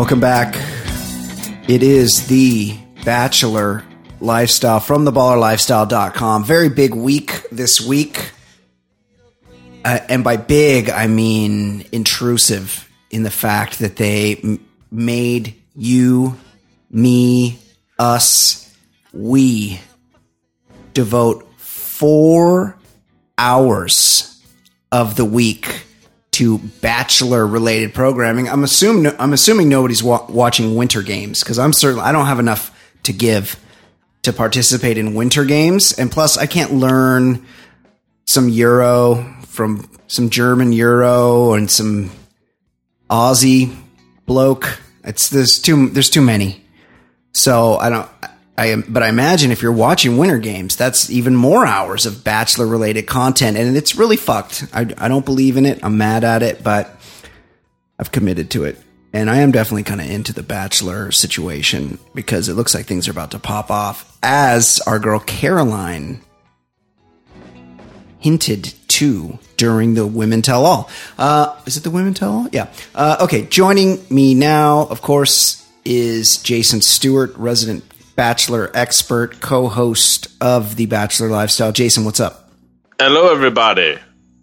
Welcome back. It is the Bachelor Lifestyle from theballerlifestyle.com. Very big week this week. Uh, and by big, I mean intrusive in the fact that they m- made you, me, us, we devote four hours of the week to bachelor related programming. I'm assuming I'm assuming nobody's wa- watching winter games because I'm certainly I don't have enough to give to participate in winter games, and plus I can't learn some Euro from some German Euro and some Aussie bloke. It's there's too there's too many. So I don't. I but I imagine if you're watching Winter Games, that's even more hours of Bachelor related content, and it's really fucked. I, I don't believe in it. I'm mad at it, but I've committed to it, and I am definitely kind of into the Bachelor situation because it looks like things are about to pop off. As our girl Caroline hinted to during the Women Tell All. Uh, is it the Women Tell All? Yeah. Uh, okay. Joining me now, of course, is Jason Stewart, resident Bachelor expert, co host of the Bachelor Lifestyle. Jason, what's up? Hello, everybody.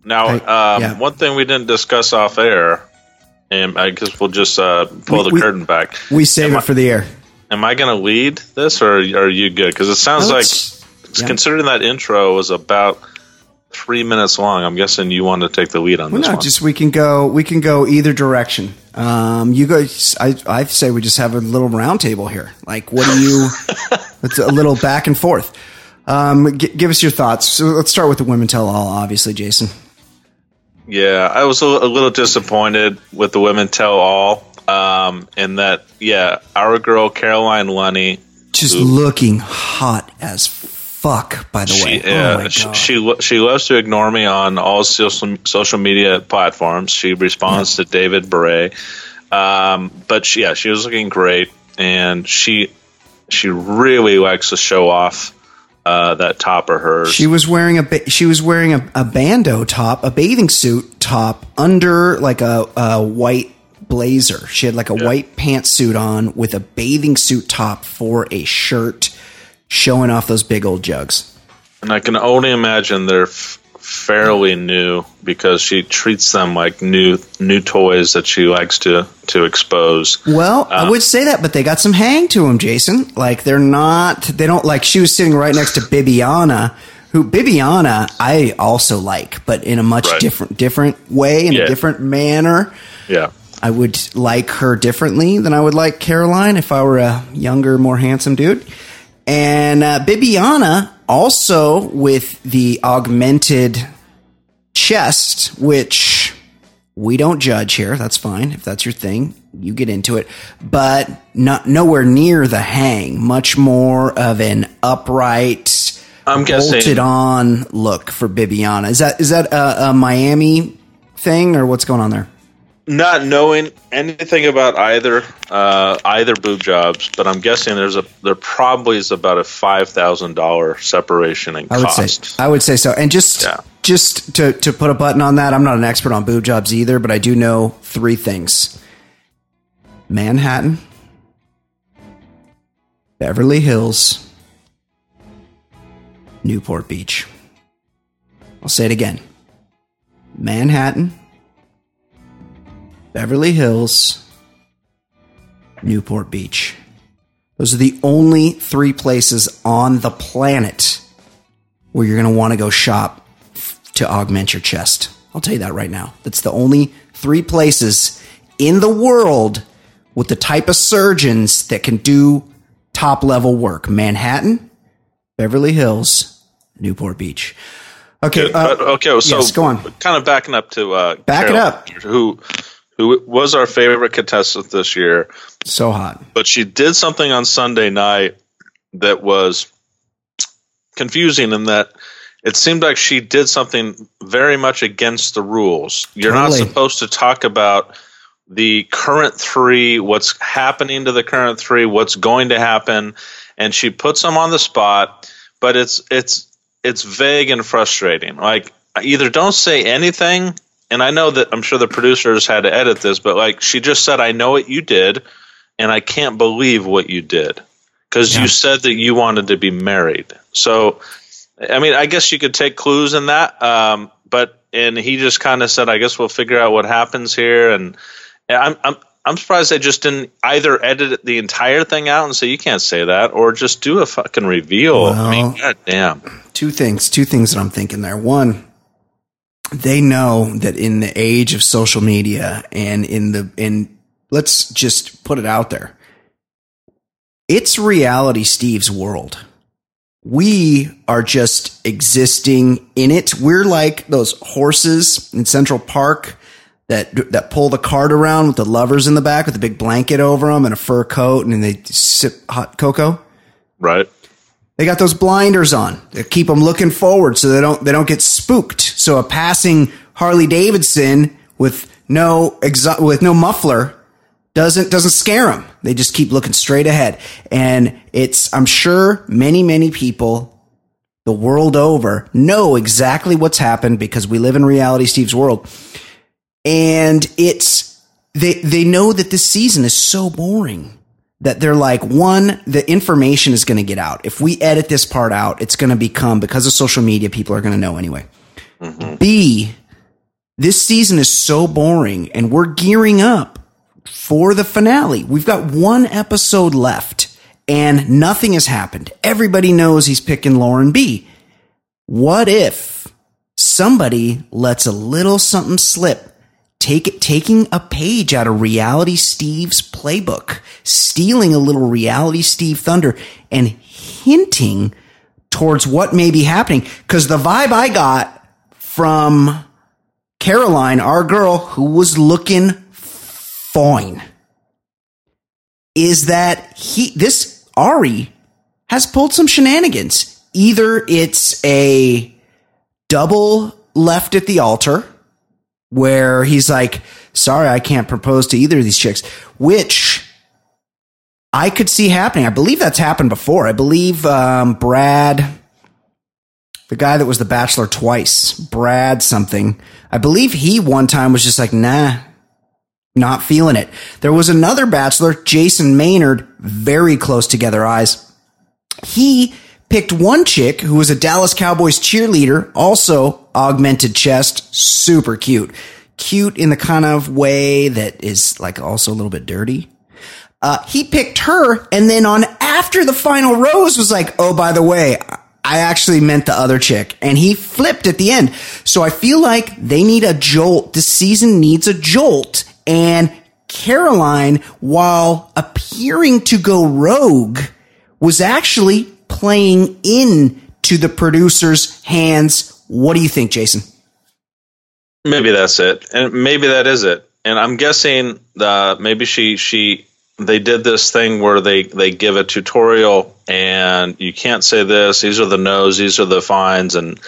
Now, Hey, um, yeah. one thing we didn't discuss off air, and I guess we'll just uh, pull We- the we- curtain back. We save it for the air. Am I going to lead this, or are you good? Because it sounds No, like, yeah. considering that intro was about three minutes long, I'm guessing you want to take the lead on Well, this no, one. just we can go. We can go either direction. Um, you guys, I, I say we just have a little round table here. Like, what do you? it's a little back and forth. Um, g- give us your thoughts. So let's start with the women tell all. Obviously, Jason. Yeah, I was a, a little disappointed with the women tell all. Um, in that, yeah, our girl Caroline Lunny, Just looking hot as fuck. By the she, way, yeah, oh my she, god. she she loves to ignore me on all social social media platforms. She responds to David Beret, um, but she, yeah, she was looking great, and she she really likes to show off uh, that top of hers. She was wearing a ba- she was wearing a, a bandeau top, a bathing suit top under like a, a white blazer. She had like a white pantsuit on with a bathing suit top for a shirt, showing off those big old jugs. and I can only imagine they're f- fairly new because she treats them like new new toys that she likes to to expose. Well, I uh, would say that, but they got some hang to them, Jason. Like they're not, they don't like. She was sitting right next to Bibiana, who Bibiana I also like, but in a much Right. different different way, in Yeah. a different manner. Yeah. I would like her differently than I would like Caroline if I were a younger, more handsome dude. And uh, Bibiana also with the augmented chest, which we don't judge here. That's fine. If that's your thing, you get into it. But not nowhere near the hang. Much more of an upright, I'm guessing- bolted on look for Bibiana. Is that is that a, a Miami thing or what's going on there? Not knowing anything about either uh, either boob jobs, but I'm guessing there's a there probably is about a five thousand dollar separation in I would cost. say I would say so. And just Yeah. just to to put a button on that, I'm not an expert on boob jobs either, but I do know three things: Manhattan, Beverly Hills, Newport Beach. I'll say it again: Manhattan, Beverly Hills, Newport Beach. Those are the only three places on the planet where you're going to want to go shop to augment your chest. I'll tell you that right now. That's the only three places in the world with the type of surgeons that can do top level work Manhattan, Beverly Hills, Newport Beach. Okay. uh, okay, so yes, go on. kind of backing up to uh, Back it up. Who who was our favorite contestant this year? so hot. but she did something on Sunday night that was confusing in that it seemed like she did something very much against the rules. You're Totally. not supposed to talk about the current three, what's happening to the current three, what's going to happen, and she puts them on the spot, but it's it's it's vague and frustrating. Like either don't say anything and I know that I'm sure the producers had to edit this, but like she just said, I know what you did, and I can't believe what you did because Yeah. you said that you wanted to be married. So, I mean, I guess you could take clues in that. Um, but and he just kind of said, I guess we'll figure out what happens here, and and I'm I'm. I'm surprised they just didn't either edit the entire thing out and say you can't say that, or just do a fucking reveal. I mean, Well- god damn. two things two things that i'm thinking there one they know that in the age of social media and in the in let's just put it out there. It's reality steve's world. We are just existing in it. We're like those horses in central park that that pull the cart around with the lovers in the back with a big blanket over them and a fur coat and they sip hot cocoa. Right. They got those blinders on that keep them looking forward so they don't they don't get spooked. So a passing Harley Davidson with no exo- with no muffler doesn't doesn't scare them. They just keep looking straight ahead. And it's I'm sure many many people the world over know exactly what's happened because we live in reality Steve's world. And it's they they know that this season is so boring that they're like one the information is going to get out. If we edit this part out it's going to become because of social media people are going to know anyway. Mm-hmm. B this season is so boring and we're gearing up for the finale. We've got one episode left and nothing has happened. Everybody knows he's picking lauren b. What if somebody lets a little something slip take it, taking a page out of Reality Steve's playbook, stealing a little Reality Steve thunder, and hinting towards what may be happening. Because the vibe I got from Caroline, our girl, who was looking fine, is that he this Arie has pulled some shenanigans. Either it's a double left at the altar where he's like, sorry, I can't propose to either of these chicks, which I could see happening. I believe that's happened before. I believe um, Brad, the guy that was the bachelor twice, Brad something, I believe he one time was just like, nah, not feeling it. There was another bachelor, Jason Maynard, very close together eyes. He picked one chick who was a Dallas Cowboys cheerleader, also augmented chest, super cute. Cute in the kind of way that is like also a little bit dirty. Uh, he picked her and then on after the final rose was like, oh, by the way, I actually meant the other chick and he flipped at the end. So I feel like they need a jolt. This season needs a jolt and Caroline, while appearing to go rogue, was actually playing in to the producer's hands. What do you think, Jason? Maybe that's it, and maybe that is it. And I'm guessing uh, maybe she she they did this thing where they they give a tutorial and you can't say this. These are the no's. These are the fines, and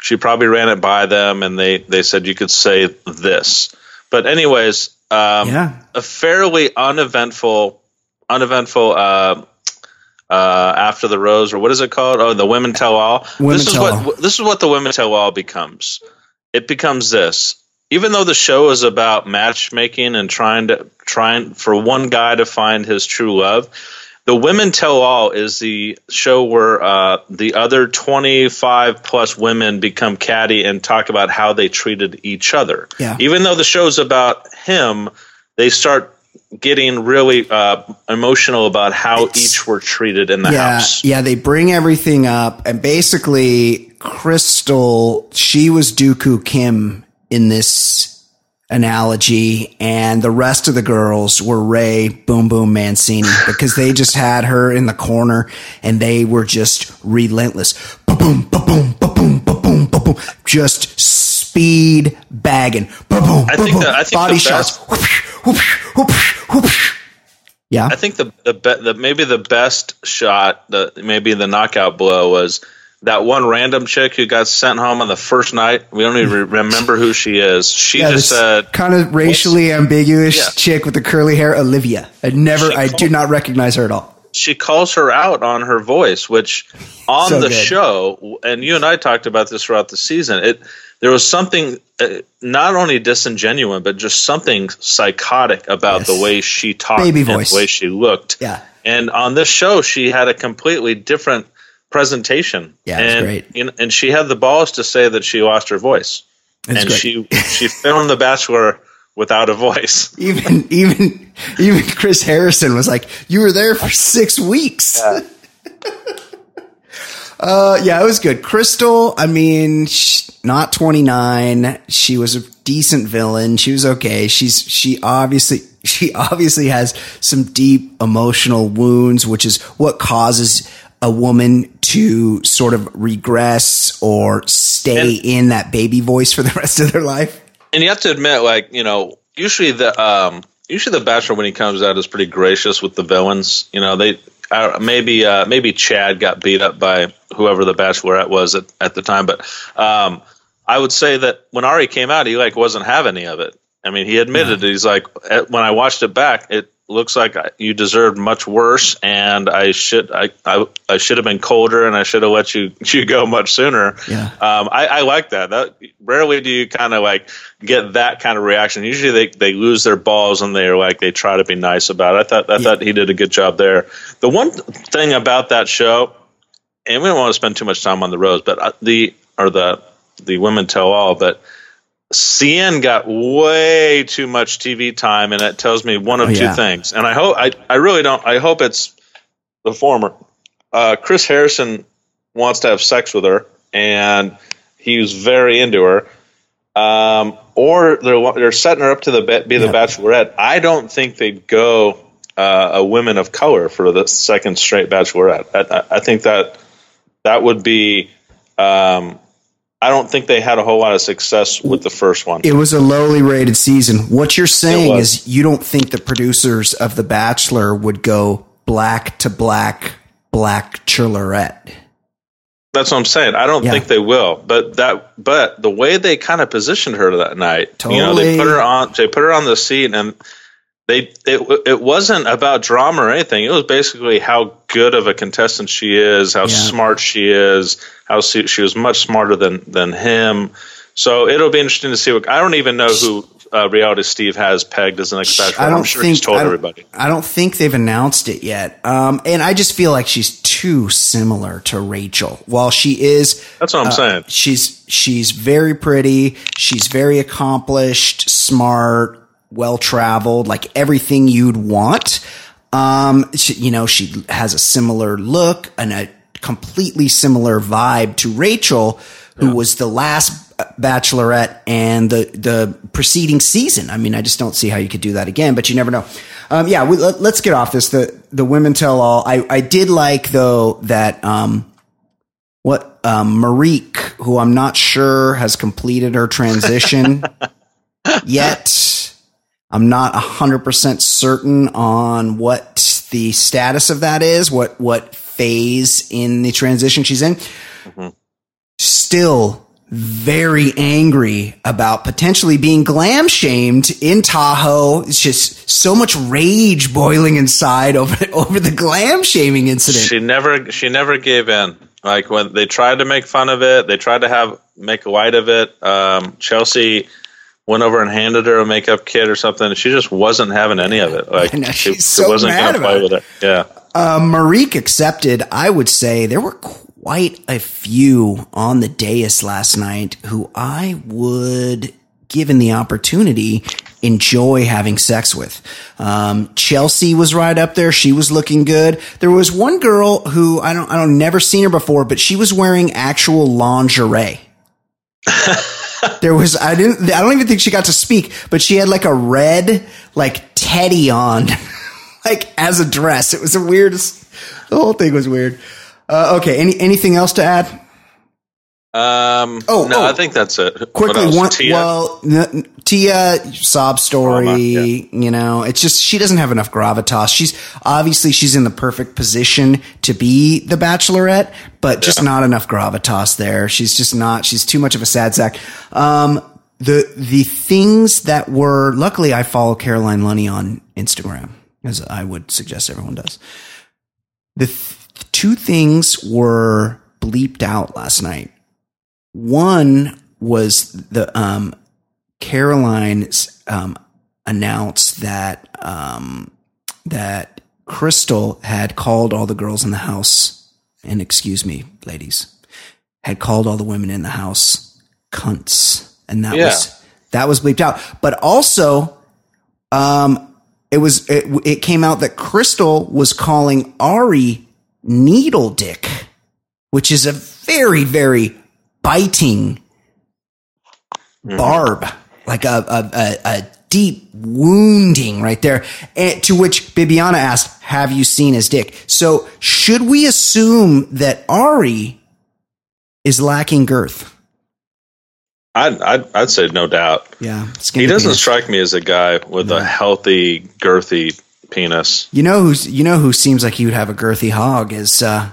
she probably ran it by them, and they they said you could say this. But anyways, um, Yeah. a fairly uneventful uneventful. Uh, uh, after the rose, or what is it called? Oh, the women tell all. Women this is Tell what All. this is what the women tell all becomes. It becomes this. Even though the show is about matchmaking and trying to trying for one guy to find his true love, the women tell all is the show where uh, the other twenty five plus women become catty and talk about how they treated each other. Yeah. Even though the show's about him, they start getting really uh, emotional about how It's- each were treated in the yeah, house. yeah, they bring everything up, and basically, Krystal, she was Duk Koo Kim in this analogy, and the rest of the girls were Ray Boom Boom Mancini because they just had her in the corner, and they were just relentless. Boom, boom, boom, boom, boom, boom, boom, just speed bagging. Boom, boom, I think that- I think body the shots. Whoosh, whoosh, whoosh, whoosh. Yeah. I think the the, be, the maybe the best shot, the maybe the knockout blow was that one random chick who got sent home on the first night. We don't even mm. remember who she is. She Yeah, just said, kind of racially ambiguous Yeah. chick with the curly hair, Olivia. I never, She I do not recognize her at all. she calls her out on her voice, which on So the good. show, and you and I talked about this throughout the season. It there was something uh, not only disingenuous, but just something psychotic about Yes. the way she talked Baby and voice. the way she looked. Yeah. And on this show, she had a completely different presentation. Yeah, and, great. you know, and she had the balls to say that she lost her voice, It's and great. she she filmed The Bachelor without a voice. even even even Chris Harrison was like, "You were there for six weeks." uh, yeah, it was good. Krystal, I mean, sh- not twenty nine. She was a decent villain. She was okay. She's she obviously she obviously has some deep emotional wounds, which is what causes a woman to sort of regress or stay And- in that baby voice for the rest of their life. and you have to admit, like you know, usually the um, usually the Bachelor when he comes out is pretty gracious with the villains. You know, they uh, maybe uh, maybe Chad got beat up by whoever the Bachelorette was at, at the time, but um, I would say that when Arie came out, he like wasn't having any of it. I mean, he admitted it. He's like, when I watched it back, it looks like you deserved much worse, and I should I, I, I should have been colder, and I should have let you you go much sooner. Yeah. Um, I, I like that. That rarely do you kind of like get that kind of reaction. Usually they, they lose their balls and they're like they try to be nice about it. I thought I thought he did a good job there. The one thing about that show, and we don't want to spend too much time on the rose, but uh, the or the the women tell all, but Seinne got way too much TV time, and that tells me one of Oh, two yeah. things. And I hope I, I really don't. I hope it's the former. Uh, Chris Harrison wants to have sex with her, and he was very into her. Um, or they're they're setting her up to the be, be the Yeah. Bachelorette. I don't think they'd go uh, a women of color for the second straight Bachelorette. I, I, I think that that would be. Um, I don't think they had a whole lot of success with the first one. It was a lowly rated season. What you're saying is you don't think the producers of The Bachelor would go black to black, black Chillerette. That's what I'm saying. I don't Yeah. think they will, but that but the way they kind of positioned her that night, you know, they put her on they put her on the seat and they it it wasn't about drama or anything. It was basically how good of a contestant she is, how Yeah. smart she is, how she, she was much smarter than than him. So it'll be interesting to see what I don't even know who uh, Reality Steve has pegged as an next bachelor. I don't I'm sure think he's told I don't- everybody. I don't think they've announced it yet. Um, and I just feel like she's too similar to Rachel. While she is That's what I'm saying. she's she's very pretty, she's very accomplished, smart, well traveled, like everything you'd want. Um, she, you know, she has a similar look and a completely similar vibe to Rachel, who was the last bachelorette and the the preceding season. I mean, I just don't see how you could do that again, but you never know. Um, yeah, we, let, us get off this. The the women tell all. I I did like though that um what um Marikh, who I'm not sure has completed her transition yet. I'm not 100% certain on what the status of that is, what what phase in the transition she's in. Still very angry about potentially being glam shamed in Tahoe. It's just so much rage boiling inside over over the glam shaming incident. She never she never gave in. Like when they tried to make fun of it, they tried to have make light of it. Um, Chelsea went over and handed her a makeup kit or something. She just wasn't having any of it. Like I know, she, she's she so wasn't going to play with it. Yeah. Uh, Marikh accepted. I would say there were quite a few on the dais last night who I would, given the opportunity, enjoy having sex with. Um, Chelsea was right up there. She was looking good. There was one girl who I don't, I don't, never seen her before, but she was wearing actual lingerie. there was I didn't I don't even think she got to speak, but she had like a red like teddy on, like as a dress. It was the weirdest. The whole thing was weird. Uh, okay, any anything else to add? Um, Oh, no, oh. I think that's it. Quickly, one Tia? well, n- Tia sob story. Drama, yeah. You know, it's just she doesn't have enough gravitas. She's obviously she's in the perfect position to be the Bachelorette, but just not enough gravitas there. She's just not. She's too much of a sad sack. Um, the the things that were luckily I follow Caroline Lunny on Instagram, as I would suggest everyone does. the th- two things were bleeped out last night. One was the um, Caroline um, announced that um, that Krystal had called all the girls in the house, and excuse me, ladies, had called all the women in the house cunts, and that Yeah. was that was bleeped out. But also, um, it was it, it came out that Krystal was calling Arie needle dick, which is a very very biting barb, like a a, a, a deep wounding right there. And to which Bibiana asked, "Have you seen his dick?" So should we assume that Arie is lacking girth? I'd, I'd, I'd say no doubt. Yeah, He doesn't penis. strike me as a guy with a healthy, girthy penis. You know who's you know who seems like he would have a girthy hog is uh,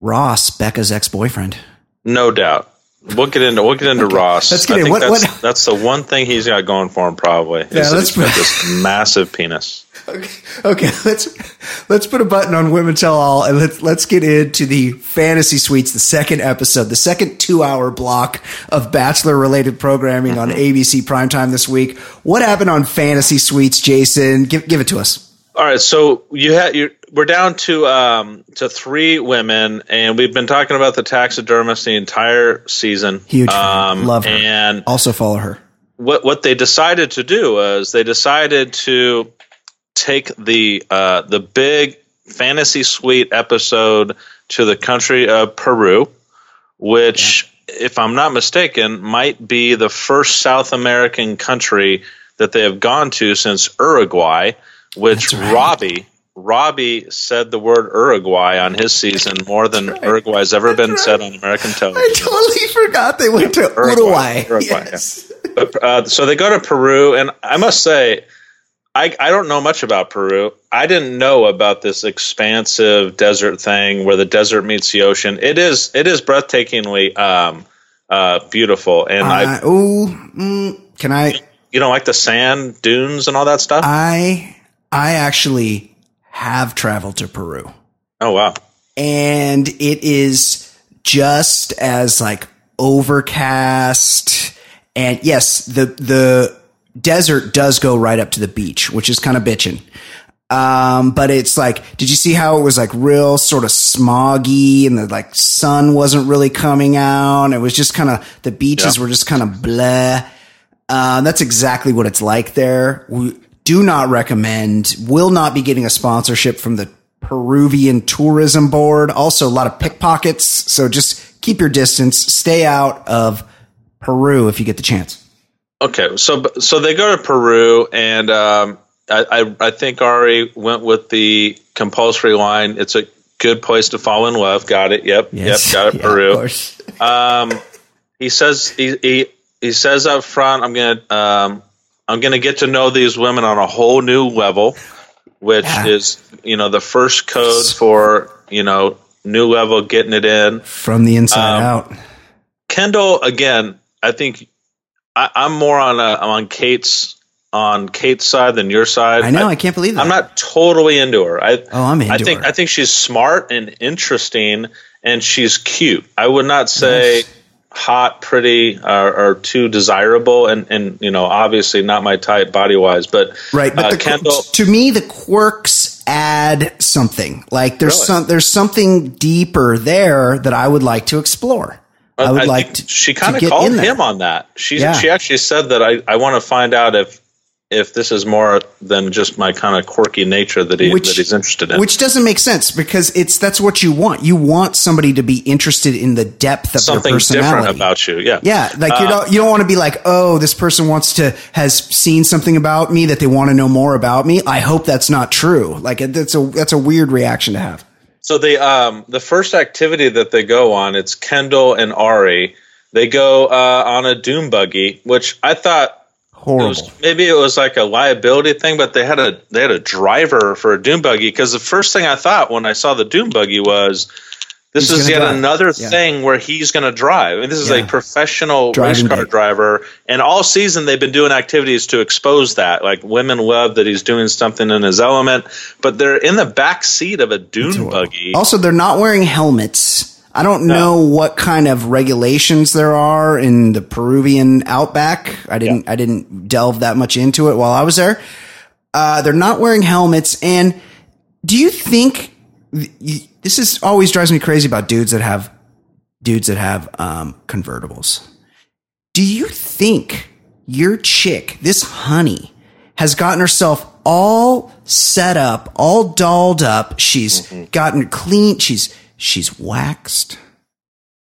Ross, Becca's ex boyfriend. No doubt. We'll get into we'll get into Ross. let's get I in. think What- that's, what- that's the one thing he's got going for him. Probably. Yeah, that let's put- this massive penis. Okay, okay, let's let's put a button on Women Tell All and let's let's get into the Fantasy Suites, the second episode, the second two hour block of Bachelor related programming on mm-hmm. ABC Primetime this week. What happened on Fantasy Suites, Jason? Give give it to us. All right, so you had you we're down to um to three women, and we've been talking about the taxidermist the entire season. Huge um, Love her. And Also follow her. what what they decided to do was they decided to take the uh, the big fantasy suite episode to the country of Peru, which, if I'm not mistaken, might be the first South American country that they have gone to since Uruguay. Which right. Robbie Robbie said the word Uruguay on his season more than right. Uruguay's ever been That's said on American television. I totally forgot they went to Uruguay. Uruguay. Uruguay, yes. But, uh, so they go to Peru, and I must say, I, I don't know much about Peru. I didn't know about this expansive desert thing where the desert meets the ocean. It is it is breathtakingly um, uh, beautiful, and I Uh, ooh, mm, can I? you know like the sand dunes and all that stuff. I I actually have traveled to Peru. oh wow, and it is just as like overcast and yes the the desert does go right up to the beach which is kind of bitching um but it's like did you see how it was like real sort of smoggy and the like sun wasn't really coming out it was just kind of the beaches Yeah. were just kind of blah uh, that's exactly what it's like there. We do not recommend, will not be getting a sponsorship from the Peruvian Tourism Board. Also, a lot of pickpockets. So just keep your distance. Stay out of Peru if you get the chance. Okay, so so they go to Peru, and um, I, I I think Arie went with the compulsory line. It's a good place to fall in love. Got it. Yep. Yep. Got it. Yeah, Peru. Um, he says he, he he says up front, I'm gonna um, I'm gonna get to know these women on a whole new level, which Yeah. is you know the first code for you know new level getting it in. From the inside Um, out. Kendall again. I think I, I'm more on a, I'm on Kate's on Kate's side than your side. I know. I, can't believe that. I'm not totally into her. I Oh, I'm into I think her. I think she's smart and interesting, and she's cute. I would not say. Hot, pretty, are, or too desirable, and and you know, obviously not my type body wise. But Right, but uh, the, Kendall, to me, the quirks add something. Like there's Really? some there's something deeper there that I would like to explore. I would like to. She kind of get called him on that. She Yeah. she actually said that I I want to find out if if this is more than just my kind of quirky nature that he Which- that he's interested in. Which doesn't make sense because it's that's what you want. You want somebody to be interested in the depth of Something their personality. different about you. Yeah. Yeah, like you Uh, don't you don't want to be like, oh, this person wants to has seen something about me that they want to know more about me. I hope that's not true. Like that's a that's a weird reaction to have. So the um the first activity that they go on, it's Kendall and Arie. They go uh, on a dune buggy, which I thought it was, maybe it was like a liability thing, but they had a they had a driver for a dune buggy because the first thing I thought when I saw the dune buggy was This He's is yet drive. another Yeah. thing where he's going to drive. I mean, this is Yeah. a professional Driving race car driver, and all season they've been doing activities to expose that. Like women love that he's doing something in his element, but they're in the back seat of a dune buggy. Also, they're not wearing helmets. I don't know what kind of regulations there are in the Peruvian outback. I didn't. I didn't delve that much into it while I was there. Uh, they're not wearing helmets. And do you think this is always drives me crazy about dudes that have dudes that have um, convertibles? Do you think your chick, this honey, has gotten herself all set up, all dolled up? She's gotten clean. She's she's waxed.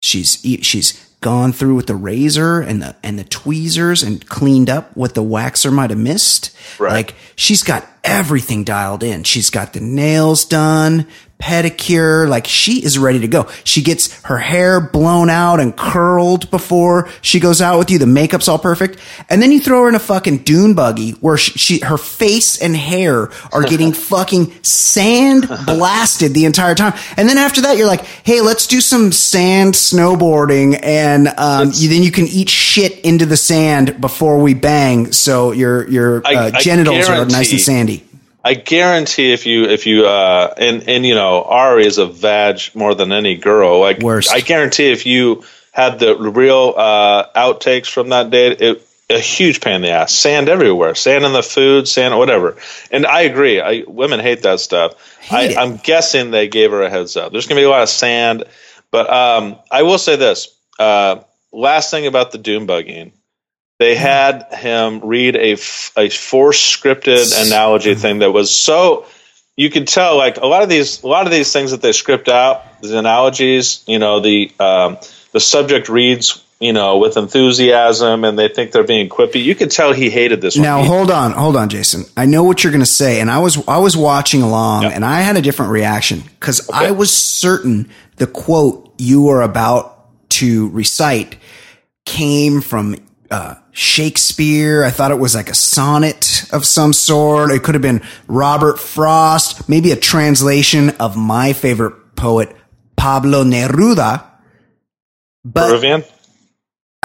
She's she's gone through with the razor and the and the tweezers and cleaned up what the waxer might have missed. Right. Like she's got everything dialed in. She's got the nails done, pedicure. Like she is ready to go. She gets her hair blown out and curled before she goes out with you. The makeup's all perfect, and then you throw her in a fucking dune buggy where she, she her face and hair are getting fucking sand blasted the entire time. And then after that, you're like, hey, let's do some sand snowboarding, and um, you, then you can eat shit into the sand before we bang, so your your uh, I genitals are nice and sandy. I guarantee if you if you uh and and you know Arie is a vag more than any girl. Like Worst. I guarantee if you had the real uh outtakes from that date, it a huge pain in the ass. Sand everywhere, sand in the food, sand whatever. And I agree. I women hate that stuff. Hate I. I'm guessing they gave her a heads up. There's gonna be a lot of sand, but um I will say this. Uh, last thing about the doom bugging. They had him read a, a force scripted analogy thing that was so you could tell like a lot of these a lot of these things that they script out the analogies you know the um, the subject reads you know with enthusiasm and they think they're being quippy. You could tell he hated this Now one hold on, hold on, Jason. I know what you're going to say, and I was I was watching along, and I had a different reaction because I was certain the quote you were about to recite came from uh, Shakespeare. I thought it was like a sonnet of some sort. It could have been Robert Frost, maybe a translation of my favorite poet Pablo Neruda. But Peruvian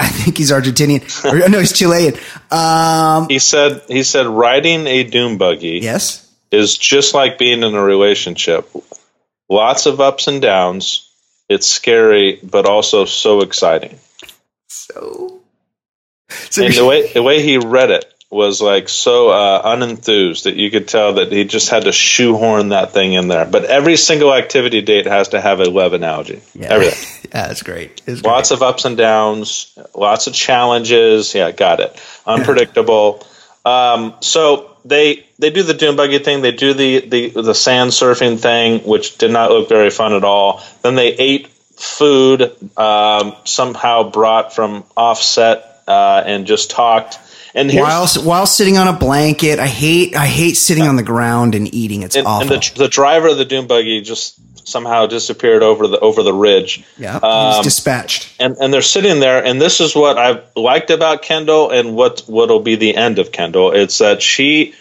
I think he's Argentinian. Or, no, he's Chilean. Um, he said he said riding a dune buggy yes. is just like being in a relationship lots of ups and downs it's scary but also so exciting So, so and the way the way he read it was like so uh, unenthused that you could tell that he just had to shoehorn that thing in there. But every single activity date has to have a love analogy. yeah. Everything. yeah, that's great. It's great. Lots of ups and downs, lots of challenges. Yeah, got it. Unpredictable. um, so they they do the dune buggy thing. They do the, the the sand surfing thing, which did not look very fun at all. Then they ate food um, somehow brought from offset uh, and just talked. And while while sitting on a blanket. I hate I hate sitting on the ground and eating. It's and, awful. and the, the driver of the dune buggy just somehow disappeared over the over the ridge. yeah, um, was dispatched. and and they're sitting there and this is what i've liked about kendall and what what'll be the end of kendall it's that she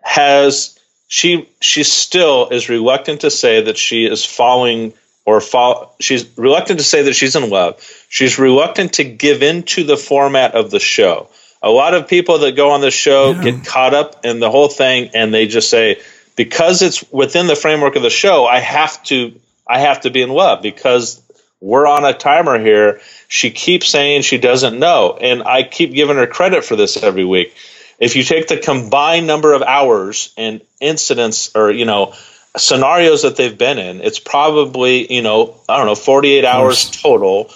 has she she still is reluctant to say that she is falling or fall she's reluctant to say that she's in love she's reluctant to give in to the format of the show a lot of people that go on the show get caught up in the whole thing and they just say because it's within the framework of the show i have to i have to be in love because we're on a timer here. She keeps saying she doesn't know, and I keep giving her credit for this every week. If you take the combined number of hours and incidents or, you know, scenarios that they've been in, it's probably, you know, I don't know, 48 hours total.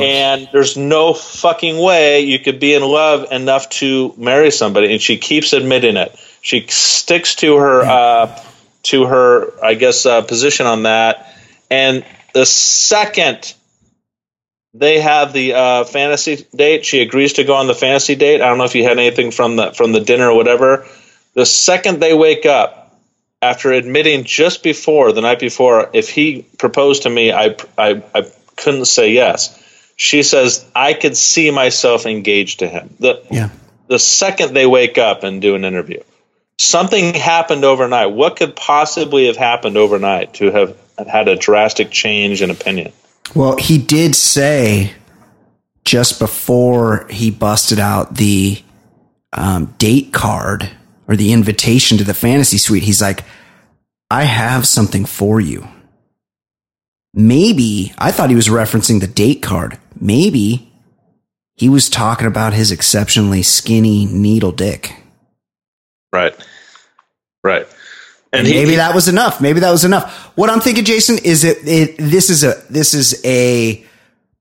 And there's no fucking way you could be in love enough to marry somebody. And she keeps admitting it. She sticks to her, uh, to her, I guess, uh, position on that. And the second they have the uh, fantasy date, she agrees to go on the fantasy date. I don't know if you had anything from the from the dinner or whatever. The second they wake up, after admitting just before the night before, if he proposed to me, I I, I couldn't say yes. She says I could see myself engaged to him. The Yeah. the second they wake up and do an interview, something happened overnight. What could possibly have happened overnight to have had a drastic change in opinion. Well, he did say just before he busted out the um, date card or the invitation to the fantasy suite, he's like, I have something for you. Maybe, I thought he was referencing the date card. Maybe he was talking about his exceptionally skinny needle dick. Right. Right. And, he, maybe that was enough. Maybe that was enough. What I'm thinking, Jason, is it, it this is a this is a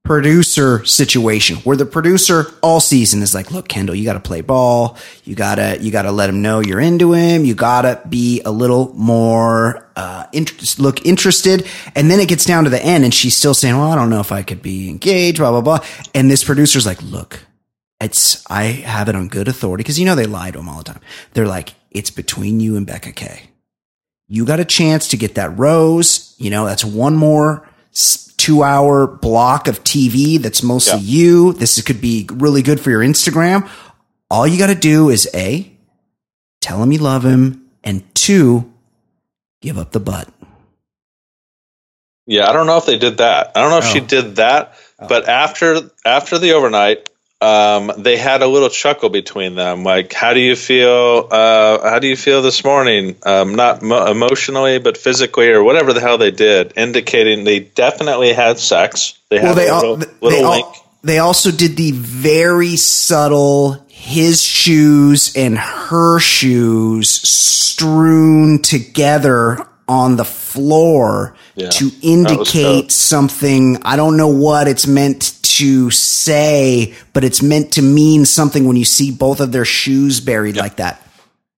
producer situation where the producer all season is like, look, Kendall, you got to play ball. You gotta, you gotta let him know you're into him. You gotta be a little more, uh, interest, look interested. And then it gets down to the end and she's still saying, well, I don't know if I could be engaged, blah, blah, blah. And this producer's like, look, it's, I have it on good authority because you know they lie to him all the time. They're like, it's between you and Becca K. You got a chance to get that rose. You know, that's one more two hour block of TV that's mostly yeah. you. This could be really good for your Instagram. All you got to do is A, tell him you love him, and two, give up the butt. Yeah, I don't know if they did that. I don't know if oh. she did that, oh. but after after the overnight, um, they had a little chuckle between them. Like, how do you feel? Uh, how do you feel this morning? Um, not mo- emotionally, but physically, or whatever the hell they did, indicating they definitely had sex. They had well, they a little, al- little they link. Al- they also did the very subtle his shoes and her shoes strewn together on the floor yeah, to indicate something. I don't know what it's meant to say, but it's meant to mean something when you see both of their shoes buried yeah. like that.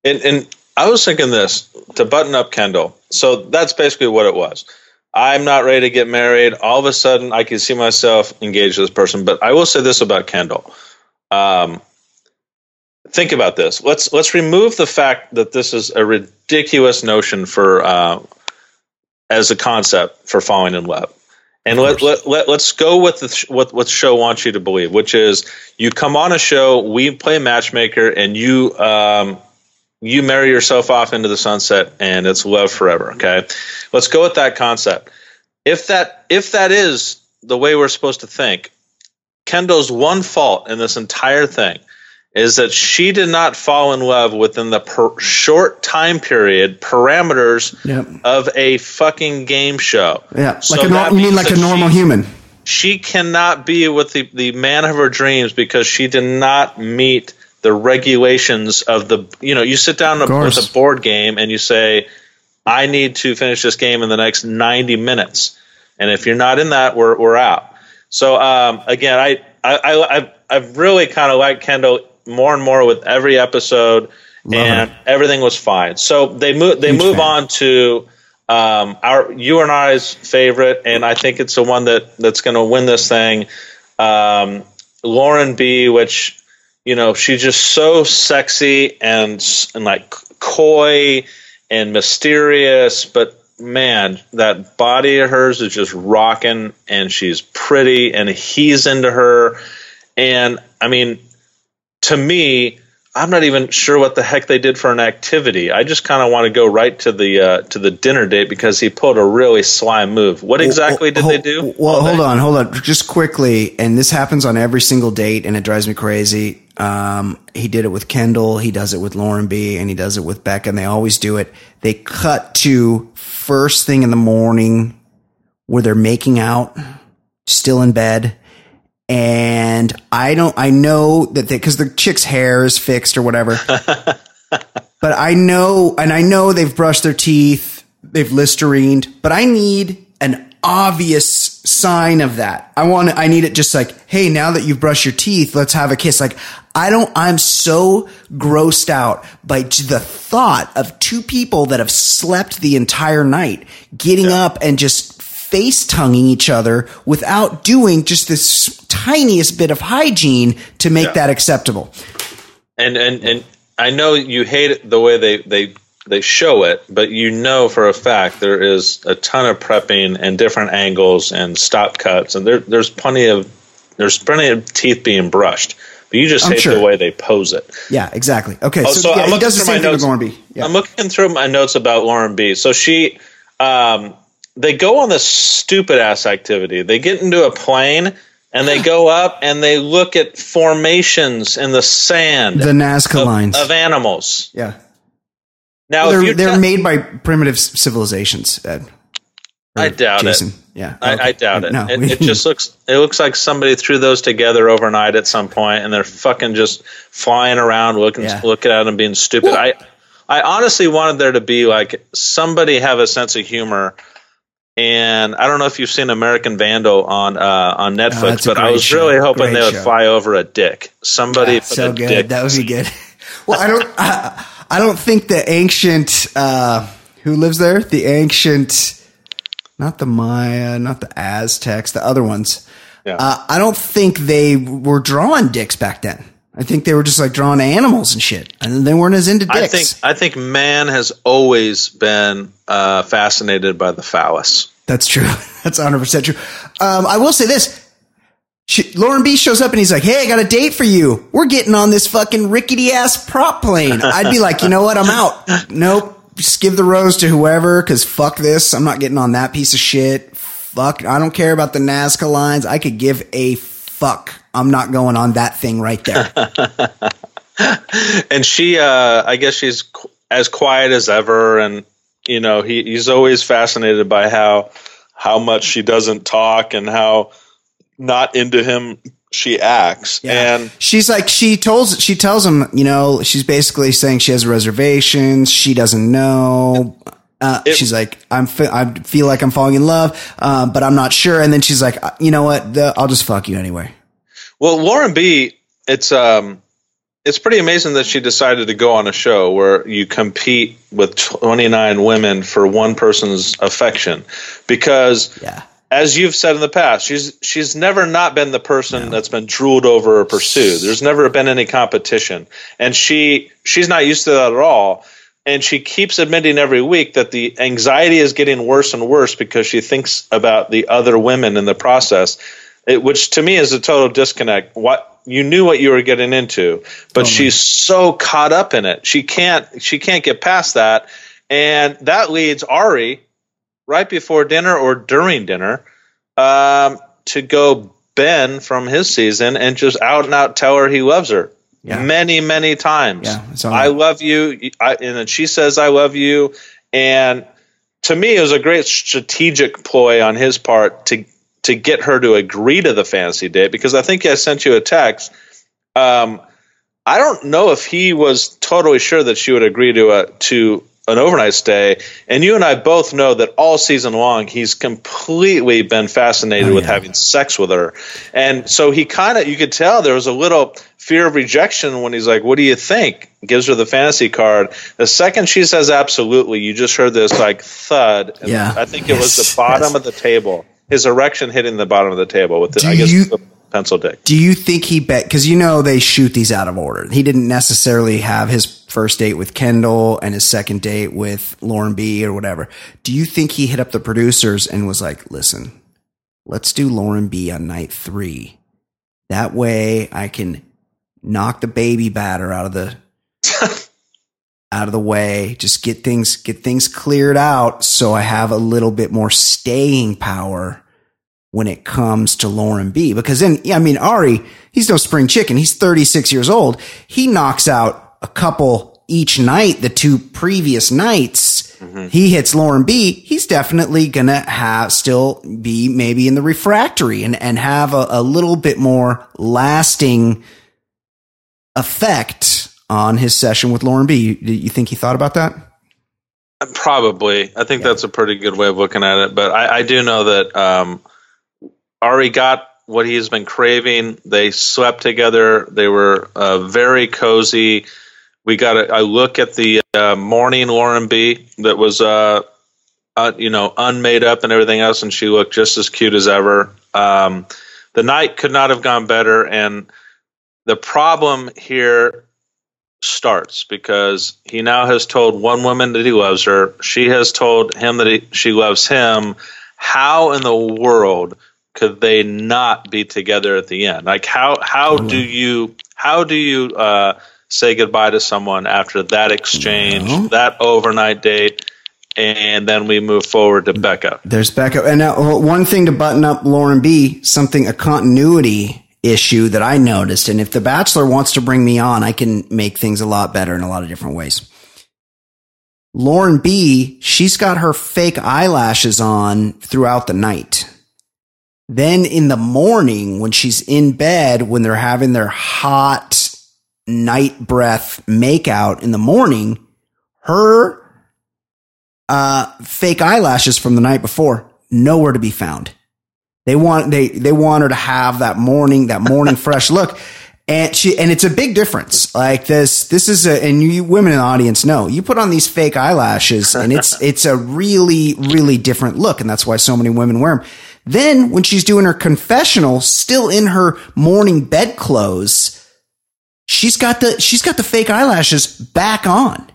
And, and I was thinking this to button up Kendall. So that's basically what it was. I'm not ready to get married. All of a sudden, I can see myself engaged with this person. But I will say this about Kendall. Um, think about this. Let's let's remove the fact that this is a ridiculous notion for uh, as a concept for falling in love. And let, let, let, us go with the, what, what the show wants you to believe, which is you come on a show, we play matchmaker, and you um, you marry yourself off into the sunset, and it's love forever. Okay, let's go with that concept. If that if that is the way we're supposed to think, Kendall's one fault in this entire thing is that she did not fall in love within the per- short time period parameters yep. of a fucking game show. Yeah, so like a you mean like a normal she, human. She cannot be with the, the man of her dreams because she did not meet the regulations of the. You know, you sit down with a board game and you say, "I need to finish this game in the next ninety minutes," and if you're not in that, we're we're out. So um, again, I I, I've I've really kind of liked Kendall more and more with every episode, Love and it. everything was fine. So they move they Huge move fan. on to um, our you and I's favorite, and I think it's the one that that's going to win this thing. Um, Lauren B, which you know she's just so sexy and and like coy and mysterious, but man, that body of hers is just rocking, and she's pretty, and he's into her, and I mean, to me, I'm not even sure what the heck they did for an activity. I just kind of want to go right to the uh, to the dinner date because he pulled a really sly move. What exactly did they do? Well, hold on, hold on, just quickly. And this happens on every single date, and it drives me crazy. Um, he did it with Kendall, he does it with Lauren B, and he does it with Beck. and they always do it. They cut to first thing in the morning where they're making out, still in bed and I don't, I know that because the chick's hair is fixed or whatever, but I know, and I know they've brushed their teeth, they've Listerined, but I need an obvious sign of that. I want, I need it just like, hey, now that you've brushed your teeth, let's have a kiss. Like, I don't, I'm so grossed out by the thought of two people that have slept the entire night getting yeah. up and just face tonguing each other without doing just this tiniest bit of hygiene to make yeah. that acceptable. And and and I know you hate the way they they they show it, but you know for a fact there is a ton of prepping and different angles and stop cuts, and there, there's plenty of there's plenty of teeth being brushed. But you just I'm hate sure. the way they pose it. Yeah, exactly. Okay, oh, so, so yeah, I'm looking through my notes. Lauren B. Yeah. I'm looking through my notes about Lauren B. So she um, they go on this stupid ass activity. They get into a plane and they go up and they look at formations in the sand, the Nazca of, lines of animals. Yeah. Now, they're, if they're te- made by primitive civilizations, Ed. I doubt Jason. it. Yeah, I, okay. I doubt it. No, it. It just looks. It looks like somebody threw those together overnight at some point, and they're fucking just flying around, looking Yeah. looking at them, being stupid. Well- I I honestly wanted there to be like somebody have a sense of humor. And I don't know if you've seen American Vandal on uh, on Netflix, that's a but I was show. really hoping Great they would show. fly over a dick. Somebody Yeah, put so a good. dick. That would be good. Well, I don't. I, I don't think the ancient uh, who lives there, the ancient, not the Maya, not the Aztecs, the other ones. Yeah. Uh, I don't think they were drawing dicks back then. I think they were just like drawing animals and shit, and they weren't as into dicks. I think I think man has always been uh, fascinated by the phallus. That's true. That's 100% true. Um, I will say this. She, Lauren B shows up and he's like, Hey, I got a date for you. We're getting on this fucking rickety ass prop plane. I'd be like, you know what? I'm out. Nope. Just give the rose to whoever because fuck this. I'm not getting on that piece of shit. Fuck. I don't care about the Nazca lines. I could give a fuck. I'm not going on that thing right there. and she uh i guess she's qu- as quiet as ever. And you know he, he's always fascinated by how how much she doesn't talk and how not into him she acts. And she's like she tells she tells him you know she's basically saying she has reservations. She doesn't know. Uh, It- she's like I'm fe- I feel like I'm falling in love um, but I'm not sure. And then she's like "Uh, you know what? The, I'll just fuck you anyway well lauren b it's um it's pretty amazing that she decided to go on a show where you compete with 29 women for one person's affection. Because yeah. as you've said in the past, she's she's never not been the person that's been drooled over or pursued. There's never been any competition, and she she's not used to that at all. And she keeps admitting every week that the anxiety is getting worse and worse because she thinks about the other women in the process, it, which to me is a total disconnect. What you knew what you were getting into, but she's so caught up in it, she can't she can't get past that, and that leads Arie right before dinner or during dinner um, to go Ben from his season and just out and out tell her he loves her. Yeah. many many times. Yeah, I love you, I, and then she says I love you, and to me it was a great strategic ploy on his part to to get her to agree to the fantasy date because I think I sent you a text. Um, I don't know if he was totally sure that she would agree to a to an overnight stay. And you and I both know that all season long he's completely been fascinated Oh, with yeah. having sex with her. And so he kind of you could tell there was a little fear of rejection when he's like, "What do you think?" Gives her the fantasy card. The second she says absolutely, you just heard this like thud. Yeah. I think it was Yes. the bottom Yes. of the table. His erection hitting the bottom of the table with the, I guess you- the pencil dick. do you think he bet because you know they shoot these out of order. He didn't necessarily have his first date with Kendall and his second date with Lauren B or whatever. Do you think he hit up the producers and was like listen let's do Lauren B on night three. That way I can knock the baby batter out of the out of the way. Just get things get things cleared out so I have a little bit more staying power when it comes to Lauren B. Because then, yeah, I mean, Arie, he's no spring chicken. He's 36 years old. He knocks out a couple each night, the two previous nights. He hits Lauren B. He's definitely gonna have still be maybe in the refractory and, and have a, a little bit more lasting effect on his session with Lauren B. You, you think he thought about that? Probably. I think that's a pretty good way of looking at it. But I, I do know that um, Arie got what he's been craving. They slept together. They were uh, very cozy. We got a, a look at the uh, morning Lauren B that was, uh, uh, you know, unmade up and everything else, and she looked just as cute as ever. Um, the night could not have gone better, and the problem here starts because he now has told one woman that he loves her. She has told him that he, she loves him. How in the world could they not be together at the end? Like how how do you how do you uh, say goodbye to someone after that exchange, that overnight date? and then we move forward to Becca. There's Becca. And now, one thing to button up Lauren B, something, a continuity issue that I noticed. And if The Bachelor wants to bring me on, I can make things a lot better in a lot of different ways. Lauren B, she's got her fake eyelashes on throughout the night. Then in the morning, when she's in bed, when they're having their hot night breath makeout in the morning, her uh, fake eyelashes from the night before nowhere to be found. They want they they want her to have that morning that morning fresh look, and she and it's a big difference. Like this this is a and you women in the audience know you put on these fake eyelashes and it's it's a really really different look, and that's why so many women wear them. Then when she's doing her confessional, still in her morning bed clothes, she's got the she's got the fake eyelashes back on.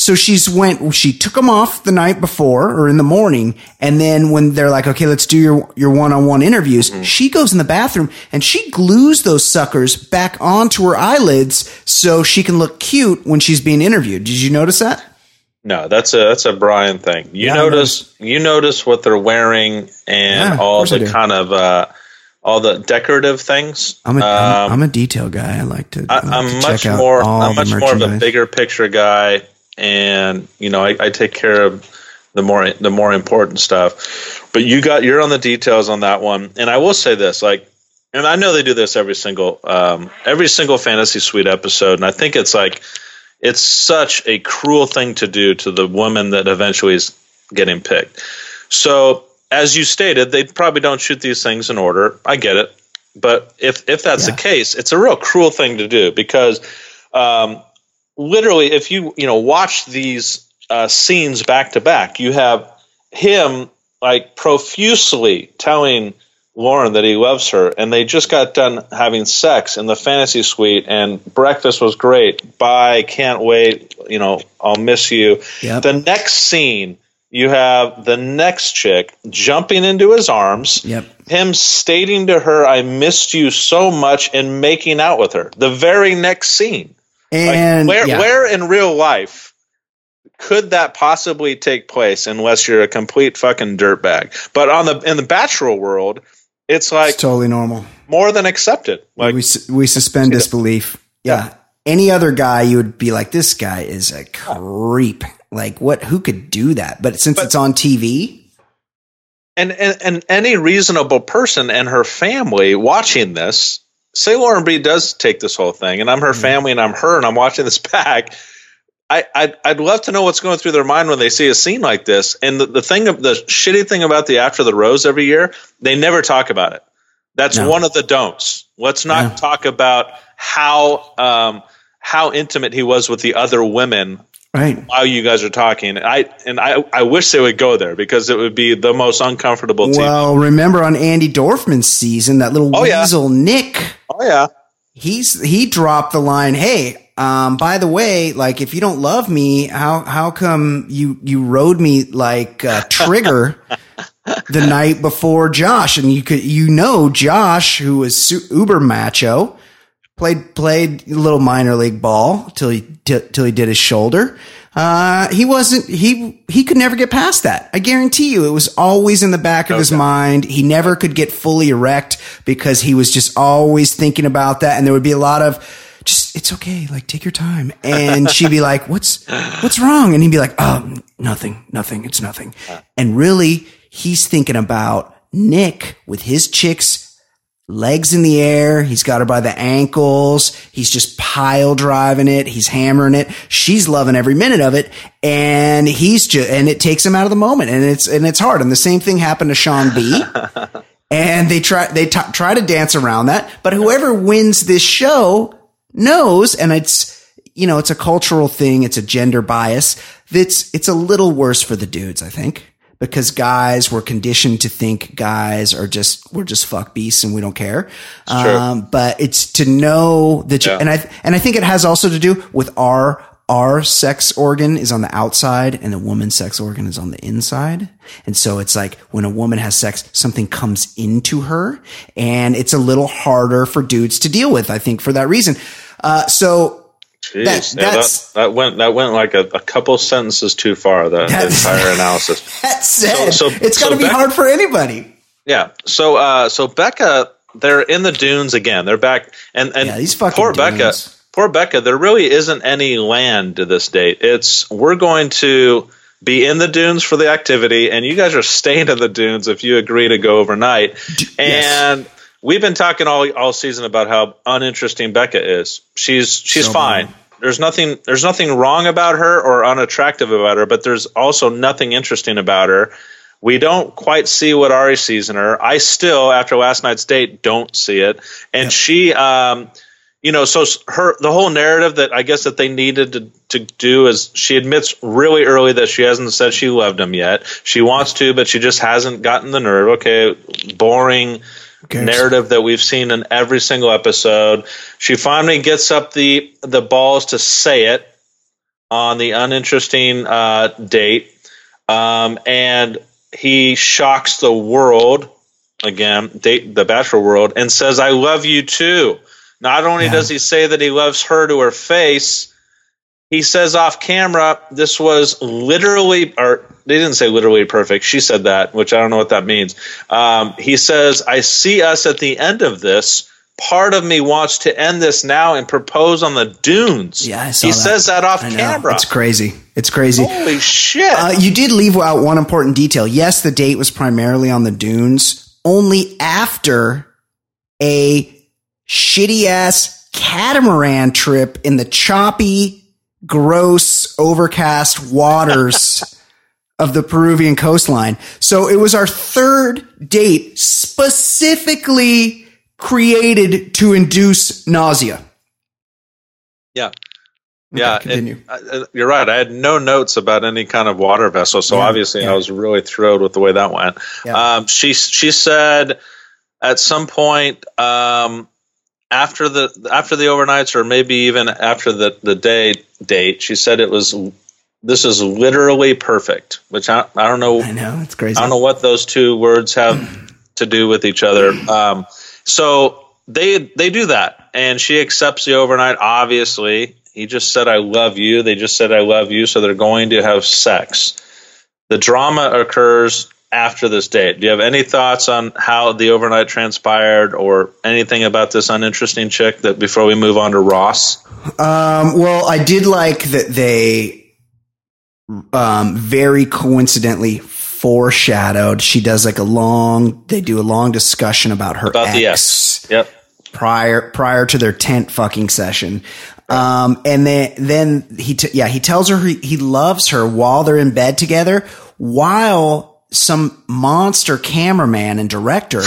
So she's went, she took them off the night before or in the morning. And then when they're like, okay, let's do your, your one-on-one interviews, mm-hmm. she goes in the bathroom and she glues those suckers back onto her eyelids so she can look cute when she's being interviewed. Did you notice that? No, that's a that's a Brian thing. You yeah, notice you notice what they're wearing and yeah, all the kind of uh, all the decorative things. I'm a, um, I'm a detail guy. I like to. I, am much more. I'm much more of a bigger picture guy and you know I, I, take care of the more the more important stuff. But you got you're on the details on that one, and I will say this, like, and I know they do this every single um, every single fantasy suite episode, and I think it's like it's such a cruel thing to do to the woman that eventually is getting picked. So as you stated, they probably don't shoot these things in order. I get it, but if if that's yeah. the case, it's a real cruel thing to do because um, literally, if you you know watch these uh, scenes back to back, you have him like profusely telling Lauren that he loves her, and they just got done having sex in the fantasy suite, and breakfast was great. Bye, can't wait. You know, I'll miss you. Yep. The next scene, you have the next chick jumping into his arms. Yep. Him stating to her, "I missed you so much," and making out with her. The very next scene. And like where yeah. where in real life could that possibly take place unless you're a complete fucking dirtbag? But on the in the bachelor world, it's like it's totally normal, more than accepted. Like we we suspend disbelief. Yeah. yeah. Any other guy, you would be like, this guy is a creep. Like, what? Who could do that? But since but, it's on TV, and, and and any reasonable person and her family watching this say Lauren B does take this whole thing, and I'm her mm-hmm. family, and I'm her, and I'm watching this back. I, I'd, I'd love to know what's going through their mind when they see a scene like this. And the, the thing, the shitty thing about the After the Rose every year, they never talk about it. That's no. one of the don'ts. Let's not talk about how um, how intimate he was with the other women right while you guys are talking i and i i wish they would go there because it would be the most uncomfortable team. well remember on Andi Dorfman's season that little oh, weasel yeah. nick oh yeah he's he dropped the line hey um, by the way, like if you don't love me, how how come you you rode me like uh, Trigger the night before Josh? And you could you know Josh, who was uber macho, played played a little minor league ball till he t- till he did his shoulder. Uh, he wasn't he he could never get past that. I guarantee you, it was always in the back of okay. his mind. He never could get fully erect because he was just always thinking about that, and there would be a lot of just it's okay, like take your time. And she'd be like, "What's what's wrong?" And he'd be like, "Oh, nothing, nothing. It's nothing." And really, he's thinking about Nick with his chicks legs in the air. He's got her by the ankles. He's just pile driving it. He's hammering it. She's loving every minute of it. And he's just, and it takes him out of the moment and it's, and it's hard. And the same thing happened to Sean B. and they try, they t- try to dance around that. But whoever wins this show knows, and it's, you know, it's a cultural thing. It's a gender bias. That's, it's a little worse for the dudes, I think because guys were conditioned to think guys are just we're just fuck beasts and we don't care. Um, but it's to know that, you, and I and I think it has also to do with our our sex organ is on the outside and the woman's sex organ is on the inside. And so it's like when a woman has sex, something comes into her and it's a little harder for dudes to deal with, I think, for that reason. Uh, so Jeez, that, that, that, went that went like a, a couple sentences too far. That, entire analysis. That said, so, so, it's got to be Becca, hard for anybody. Yeah. So uh, so Becca, they're in the dunes again. They're back, and and yeah, these fucking poor dunes. Becca. Poor Becca. There really isn't any land to this date. It's we're going to be in the dunes for the activity, and you guys are staying in the dunes if you agree to go overnight. And we've been talking all all season about how uninteresting Becca is. She's she's so fine. Bad. There's nothing there's nothing wrong about her or unattractive about her, but there's also nothing interesting about her. We don't quite see what Arie sees in her. I still, after last night's date, don't see it. And yep. she, um, you know, so her the whole narrative that I guess that they needed to, to do is she admits really early that she hasn't said she loved him yet. She wants to, but she just hasn't gotten the nerve. Okay, boring narrative that we've seen in every single episode. She finally gets up the the balls to say it on the uninteresting uh, date, um, and he shocks the world again, date, the Bachelor world, and says, "I love you too." Not only yeah. does he say that he loves her to her face, he says off camera, this was literally, or they didn't say literally perfect. She said that, which I don't know what that means. Um, he says, I see us at the end of this. Part of me wants to end this now and propose on the dunes. Yeah, he that. says that off camera. It's crazy. It's crazy. Holy shit! Uh, you did leave out one important detail. Yes, the date was primarily on the dunes. Only after a shitty ass catamaran trip in the choppy, gross, overcast waters of the Peruvian coastline. So it was our third date specifically created to induce nausea. Yeah. Yeah, okay, continue. uh, you're right. I had no notes about any kind of water vessel, so yeah, obviously yeah. I was really thrilled with the way that went. Yeah. Um, she she said at some point um, after the after the overnights or maybe even after the the day date she said it was this is literally perfect which i, I don't know. I know it's crazy. I don't know what those two words have to do with each other. Um, so they they do that and she accepts the overnight obviously. He just said i love you. They just said i love you. So they're going to have sex. The drama occurs after this date. Do you have any thoughts on how the overnight transpired or anything about this uninteresting chick that before we move on to Ross? Um, well, I did like that they um, very coincidentally foreshadowed. She does like a long, they do a long discussion about her about ex. Yep. Prior, prior to their tent fucking session. Um, and then, then he, t- yeah, he tells her he, he loves her while they're in bed together, while some monster cameraman and director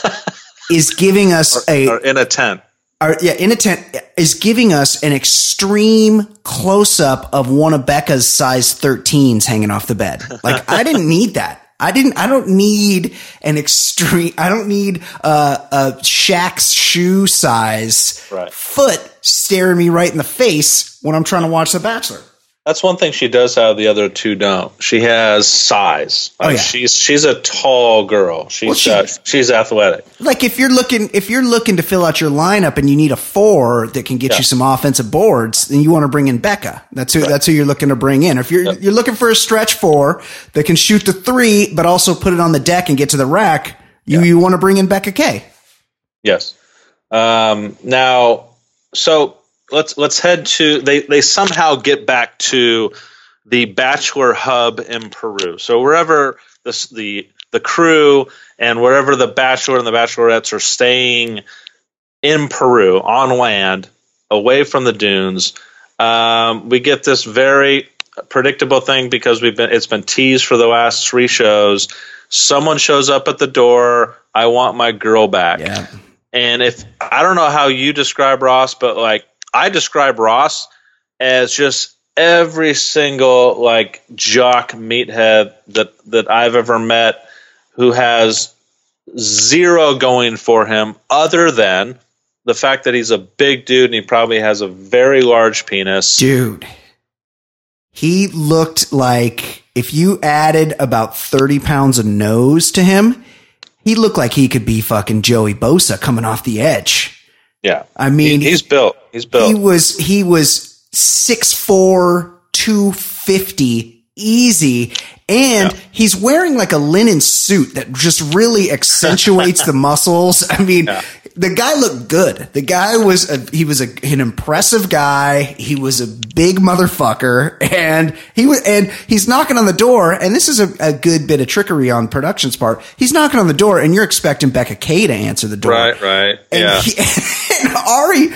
is giving us or, a or in a tent. Or, yeah, in a tent is giving us an extreme close up of one of Becca's size 13s hanging off the bed. Like I didn't need that. I didn't. I don't need an extreme. I don't need uh, a Shaq's shoe size right. foot staring me right in the face when I'm trying to watch The Bachelor. That's one thing she does have the other two don't. She has size. oh, yeah. She's she's a tall girl. She's well, she, uh, she's athletic. Like if you're looking if you're looking to fill out your lineup and you need a four that can get yeah. you some offensive boards, then you want to bring in Becca. That's who right. that's who you're looking to bring in. If you're you're looking for a stretch four that can shoot the three but also put it on the deck and get to the rack, you you want to bring in Becca K. Yes. Um, now, so let's let's head to they they somehow get back to the bachelor hub in Peru. So wherever the the the crew and wherever the bachelor and the bachelorettes are staying in Peru on land, away from the dunes, um, we get this very predictable thing because we've been it's been teased for the last three shows. Someone shows up at the door. I want my girl back. Yeah. And if I don't know how you describe Ross, but like I describe Ross as just every single like jock meathead that that I've ever met who has zero going for him other than the fact that he's a big dude and he probably has a very large penis. Dude. He looked like if you added about 30 pounds of nose to him, he looked like he could be fucking Joey Bosa coming off the edge. Yeah, I mean, he, he's built. He's built. He was he was six four, two fifty, easy, and Yeah. he's wearing like a linen suit that just really accentuates the muscles. I mean, Yeah. The guy looked good. The guy was a, he was a, an impressive guy. He was a big motherfucker, and he was and he's knocking on the door. And this is a, a good bit of trickery on production's part. He's knocking on the door, and you're expecting Becca Kay to answer the door. right, right. And, yeah. he, and Arie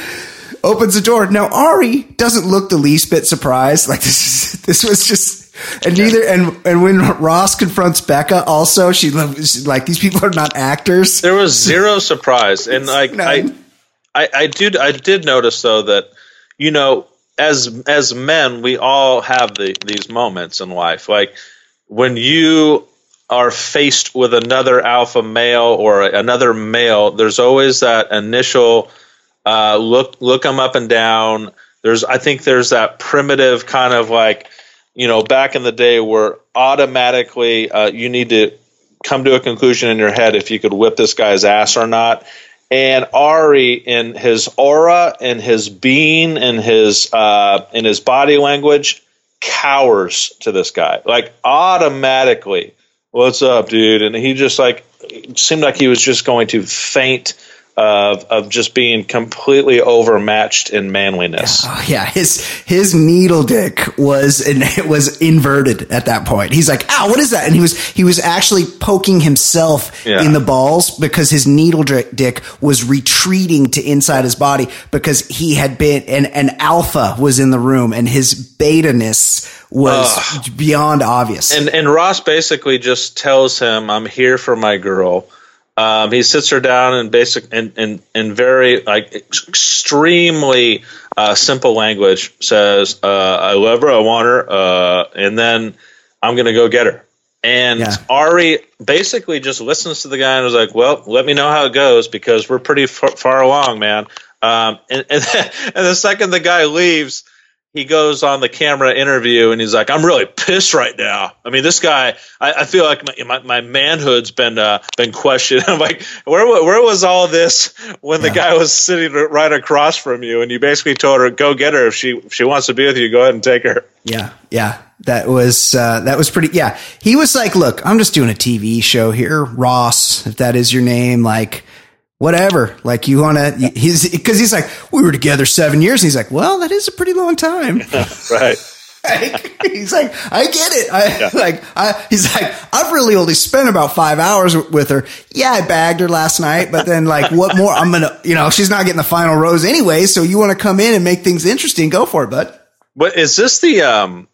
opens the door. Now Arie doesn't look the least bit surprised. Like this is this was just and neither and and when Ross confronts Becca, also she she's like these people are not actors. there was zero surprise, and like I, I, I did, I did notice though that you know, as as men, we all have the, these moments in life, like when you are faced with another alpha male or another male. There's always that initial uh, look look them up and down. There's I think there's that primitive kind of like you know back in the day where automatically uh, you need to come to a conclusion in your head if you could whip this guy's ass or not. And Arie, in his aura, in his being, in his uh, in his body language, cowers to this guy like automatically. What's up, dude? And he just like seemed like he was just going to faint of of just being completely overmatched in manliness. Oh, yeah, his his needle dick was and it was inverted at that point. He's like, "Ow, what is that?" And he was he was actually poking himself Yeah. in the balls because his needle dick was retreating to inside his body because he had been and an alpha was in the room and his beta ness was beyond obvious. And and Ross basically just tells him, "I'm here for my girl." Um, he sits her down in basic and in, in, very like extremely uh, simple language. Says, uh, "I love her, I want her, uh, and then I'm going to go get her." And Yeah. Arie basically just listens to the guy and was like, "Well, let me know how it goes because we're pretty far, far along, man." Um, and and, and the second the guy leaves, he goes on the camera interview and he's like, "I'm really pissed right now. I mean, this guy. I, I feel like my, my, my manhood's been uh, been questioned. I'm like, where where was all this when the guy was sitting right across from you and you basically told her, go get her if she if she wants to be with you, go ahead and take her. Yeah, yeah, that was uh, that was pretty. Yeah, he was like, "Look, I'm just doing a TV show here, Ross. If that is your name, like." Whatever, like you want to, he's because he's like, we were together seven years. And he's like, well, that is a pretty long time. Right. Like, he's like, I get it. I like, I, he's like, I've really only spent about five hours with her. Yeah, I bagged her last night, but then like, what more? I'm gonna, you know, she's not getting the final rose anyway. So you want to come in and make things interesting? Go for it, bud. But is this the um?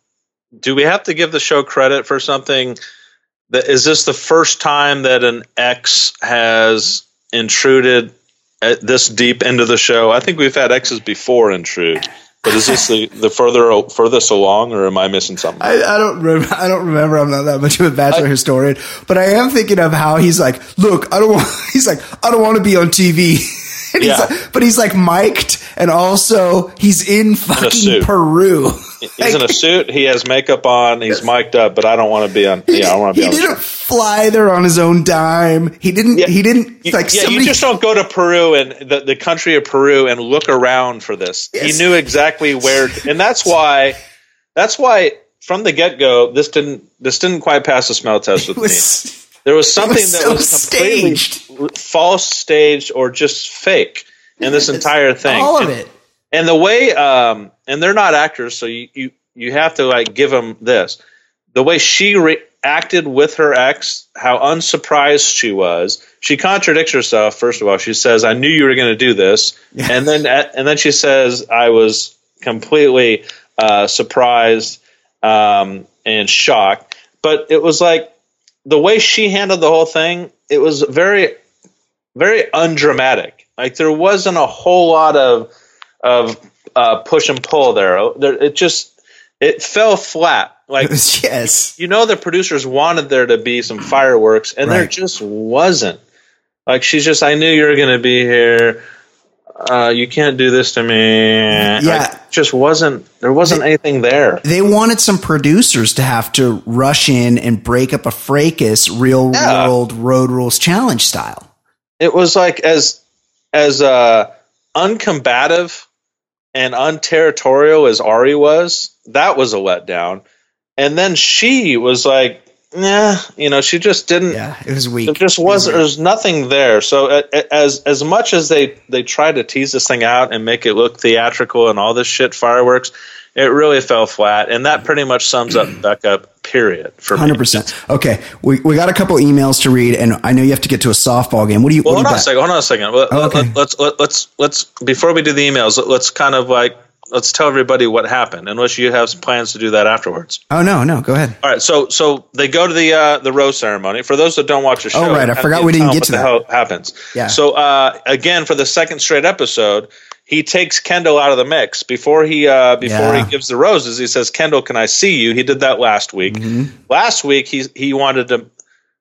Do we have to give the show credit for something? That is this the first time that an ex has intruded at this deep into the show? I think we've had exes before intrude, but is this the the further furthest along, or am I missing something? I, I don't remember. I don't remember. I'm not that much of a bachelor historian, but I am thinking of how he's like, look, I don't want. He's like, I don't want to be on TV. And he's Yeah. like, but he's like mic'd, and also he's in fucking suit. Peru. He's in a suit. He has makeup on. He's mic'd up, but I don't want to be on. Yeah, I want to be he on. the didn't fly there on his own dime. He didn't. Yeah. He didn't You- like yeah, somebody. you just don't go to Peru and the, the country of Peru and look around for this. Yes. He knew exactly where, and that's why. That's why from the get go, this didn't this didn't quite pass the smell test with it me. There was something was that so was completely staged. false, staged, or just fake in this entire thing. all of And- it. and the way um and they're not actors so you you, you have to like give them this. The way she reacted with her ex how unsurprised she was she contradicts herself first of all. She says i knew you were going to do this. And then and then she says i was completely uh, surprised um, and shocked. But it was like the way she handled the whole thing it was very very undramatic like there wasn't a whole lot of of uh, push and pull there. there. It just it fell flat. Like yes. you know, the producers wanted there to be some fireworks, and there just wasn't. Like she's just, I knew you were going to be here. Uh, you can't do this to me. Yeah. Like, just wasn't. There wasn't anything there. They wanted some producers to have to rush in and break up a fracas real Yeah. world road rules challenge style. It was like as as uh, uncombative and unterritorial as Arie was, that was a letdown. And then she was like, nah, you know, she just didn't. Yeah, it was weak. It just wasn't. It was There's nothing there. So as as much as they they tried to tease this thing out and make it look theatrical and all this shit fireworks, it really fell flat. And that pretty much sums up Becca. Period. For. Hundred percent. Okay, we, we got a couple emails to read, and I know you have to get to a softball game. What do you? Well, what hold do on you a second. Hold on a second. Let, Oh, okay. let, let's let, let's let's before we do the emails, let, let's kind of like let's tell everybody what happened, unless you have plans to do that afterwards. Oh no, no, go ahead. All right, so so they go to the uh, the rose ceremony. For those that don't watch the show, Oh, right, I forgot we didn't get to the that. happens. Yeah. So uh, again, for the second straight episode, he takes Kendall out of the mix before he uh, before Yeah. he gives the roses. He says, "Kendall, can I see you?" He did that last week. Mm-hmm. Last week, he he wanted to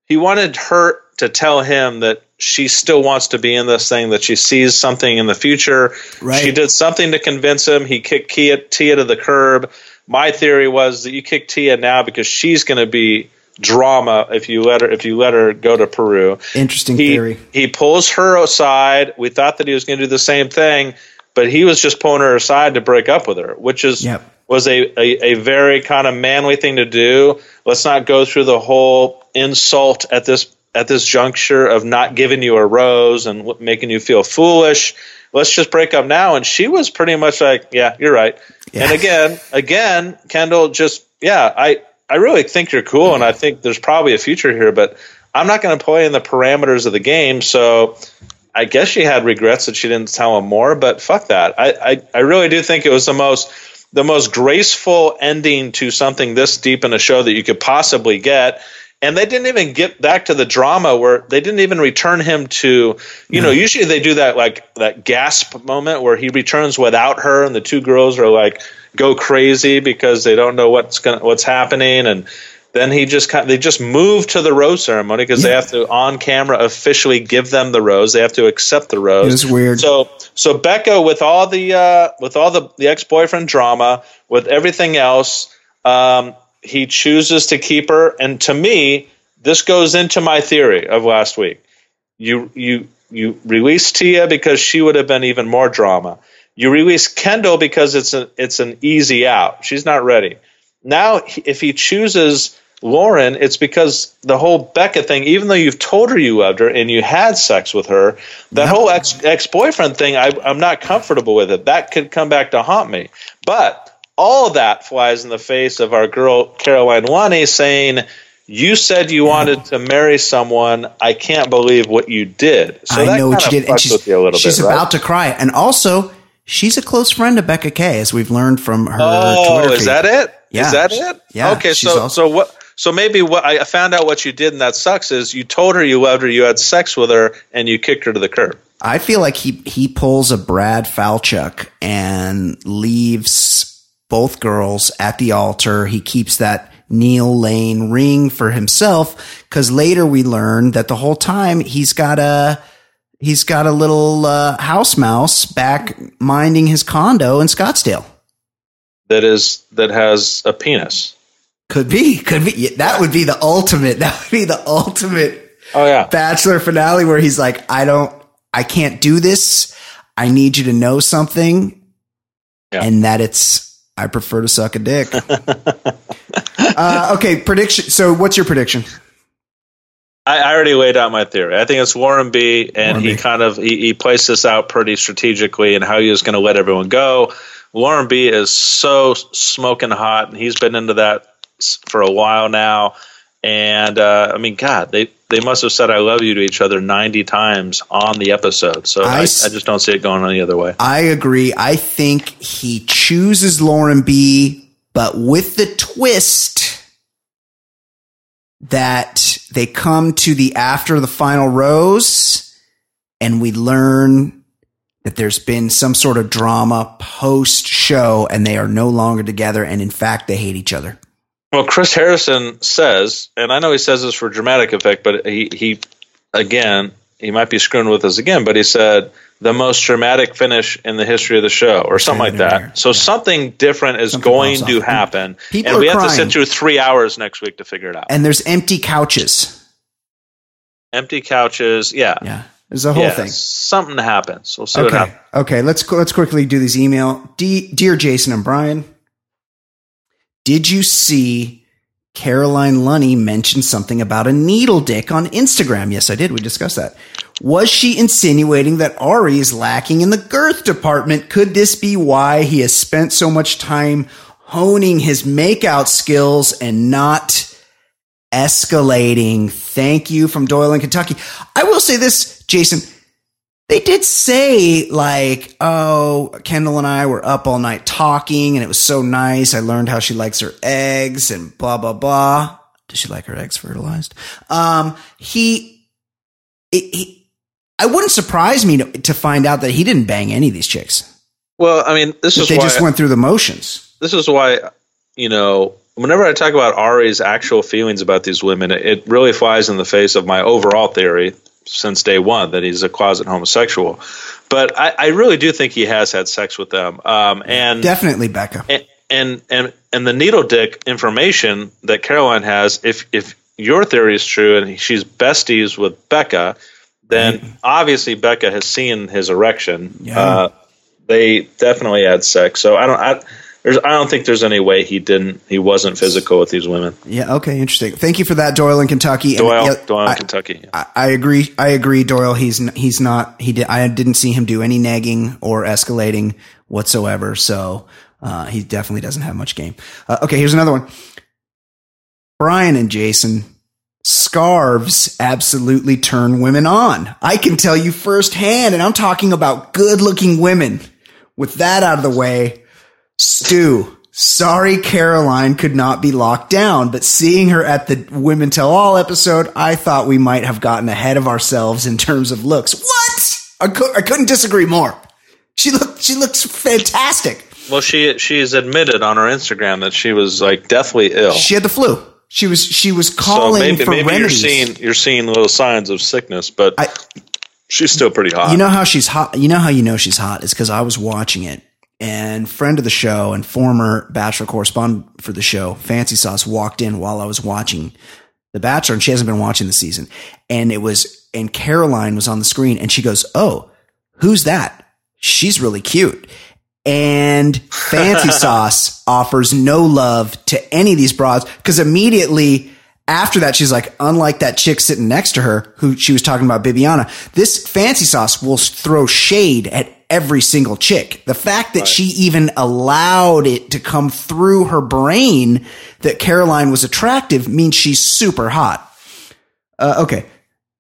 he wanted her to tell him that she still wants to be in this thing, that she sees something in the future. Right. She did something to convince him. He kicked Tia, Tia to the curb. My theory was that you kick Tia now because she's going to be drama if you let her if you let her go to Peru. Interesting He theory. he pulls her aside. We thought that he was going to do the same thing, but he was just pulling her aside to break up with her, which is Yep. was a, a, a very kind of manly thing to do. Let's not go through the whole insult at this at this juncture of not giving you a rose and making you feel foolish. Let's just break up now. And she was pretty much like, "Yeah, you're right." Yeah. And again, again, Kendall just, yeah, I I really think you're cool, and I think there's probably a future here, but I'm not going to play in the parameters of the game. So I guess she had regrets that she didn't tell him more, but fuck that. I, I, I really do think it was the most the most graceful ending to something this deep in a show that you could possibly get. And they didn't even get back to the drama where they didn't even return him to you know, usually they do that like that gasp moment where he returns without her and the two girls are like go crazy because they don't know what's going what's happening and then he just kind they just move to the rose ceremony because they have to on camera officially give them the rose. They have to accept the rose. It was weird. So so Becca with all the uh, with all the the ex boyfriend drama with everything else, um, he chooses to keep her. And to me, this goes into my theory of last week. You you you release Tia because she would have been even more drama. You release Kendall because it's a it's an easy out. She's not ready. Now, if he chooses Lauren, it's because the whole Becca thing, even though you've told her you loved her and you had sex with her, that whole ex ex boyfriend thing, I, I'm not comfortable with it. That could come back to haunt me. But all of that flies in the face of our girl Caroline Wani saying, "You said you wanted to marry someone. I can't believe what you did." So I know what you did, and she's with you a little she's bit, right? about to cry, and also she's a close friend of Becca Kay, as we've learned from her. Oh, Twitter is feed. that it? Is Yeah. that it? Yeah, Okay, so also- so what? So maybe what I found out what you did, and that sucks. Is you told her you loved her, you had sex with her, and you kicked her to the curb. I feel like he he pulls a Brad Falchuk and leaves both girls at the altar. He keeps that Neil Lane ring for himself because later we learn that the whole time he's got a he's got a little uh, house mouse back minding his condo in Scottsdale. That is that has a penis. Could be, could be. That would be the ultimate. That would be the ultimate Oh yeah, bachelor finale where he's like, I don't, I can't do this. I need you to know something. Yeah. And that it's, I prefer to suck a dick. uh, okay. Prediction. So what's your prediction? I, I already laid out my theory. I think it's Warren B, and Warren he B. kind of he, he placed this out pretty strategically and how he was going to let everyone go. Warren B is so smoking hot, and he's been into that for a while now. And uh, I mean, God, they they must have said "I love you" to each other ninety times on the episode. So I just don't see it going any other way. I agree. I think he chooses Lauren B, but with the twist that they come to the after the final rose and we learn that there's been some sort of drama post show and they are no longer together and in fact they hate each other. Well, Chris Harrison says, and I know he says this for dramatic effect, but he, he again, he might be screwing with us again, but he said the most dramatic finish in the history of the show or something like that. So something different is Something going to happen. People and we have to sit through three hours next week to figure it out. And there's empty couches. Empty couches. Yeah. Yeah. There's a whole Yeah, thing. Something happens. We'll see Okay. Okay. Let's let's quickly do this email. D- Dear Jason and Brian, did you see Caroline Lunny mention something about a needle dick on Instagram? Yes, I did. We discussed that. Was she insinuating that Arie is lacking in the girth department? Could this be why he has spent so much time honing his makeout skills and not escalating? Thank you from Doyle in Kentucky. I will say this, Jason. They did say like, oh, Kendall and I were up all night talking and it was so nice. I learned how she likes her eggs and blah, blah, blah. Does she like her eggs fertilized? Um, he, it, he, I wouldn't surprise me to, to find out that he didn't bang any of these chicks. Well, I mean, this is They just went through the motions. this is why you know whenever I talk about Arie's actual feelings about these women, it really flies in the face of my overall theory since day one that he's a closet homosexual. But I, I really do think he has had sex with them. Um, and Definitely Becca. and and and and the needle dick information that Caroline has, if if your theory is true and she's besties with Becca, then obviously Becca has seen his erection. Yeah. Uh, they definitely had sex. So I don't. I, there's, I don't think there's any way he didn't. He wasn't physical with these women. Yeah. Okay. Interesting. Thank you for that, Doyle in Kentucky. And, Doyle, yeah, Doyle, in I- Kentucky. I, I agree. I agree, Doyle. He's he's not. He did. I didn't see him do any nagging or escalating whatsoever. So uh, he definitely doesn't have much game. Uh, okay, here's another one. Brian and Jason. Scarves absolutely turn women on. I can tell you firsthand, and I'm talking about good looking women. With that out of the way, Stu, sorry Caroline could not be locked down, but seeing her at the Women Tell All episode, I thought we might have gotten ahead of ourselves in terms of looks. What? I, cou- I couldn't disagree more. She looked she looks fantastic. Well, she she's admitted on her Instagram that she was like deathly ill. She had the flu. She was she was so calling maybe for maybe you're seeing you're seeing little signs of sickness, but I- she's still pretty hot. You know how she's hot. You know how you know she's hot is because I was watching it, and friend of the show and former Bachelor correspondent for the show, Fancy Sauce, walked in while I was watching The Bachelor, and she hasn't been watching the season. And it was, and Caroline was on the screen, and she goes, "Oh, who's that? She's really cute." And Fancy Sauce offers no love to any of these broads because immediately after that, she's like, unlike that chick sitting next to her who she was talking about, Bibiana, this Fancy Sauce will throw shade at every single chick. The fact that she even allowed it to come through her brain that Caroline was attractive means she's super hot. Uh, okay.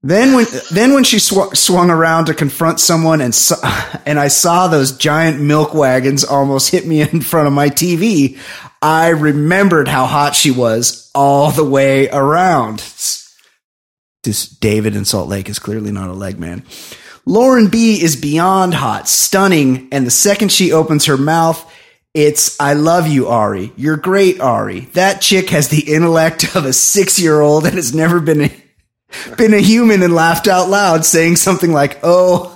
Then when then when she sw- swung around to confront someone and and I saw those giant milk wagons almost hit me in front of my TV, I remembered how hot she was all the way around. This David in Salt Lake is clearly not a leg man. Lauren B is beyond hot, stunning, and the second she opens her mouth, it's I love you, Arie. You're great, Arie. That chick has the intellect of a six year old and has never been a, been a human and laughed out loud, saying something like, "Oh,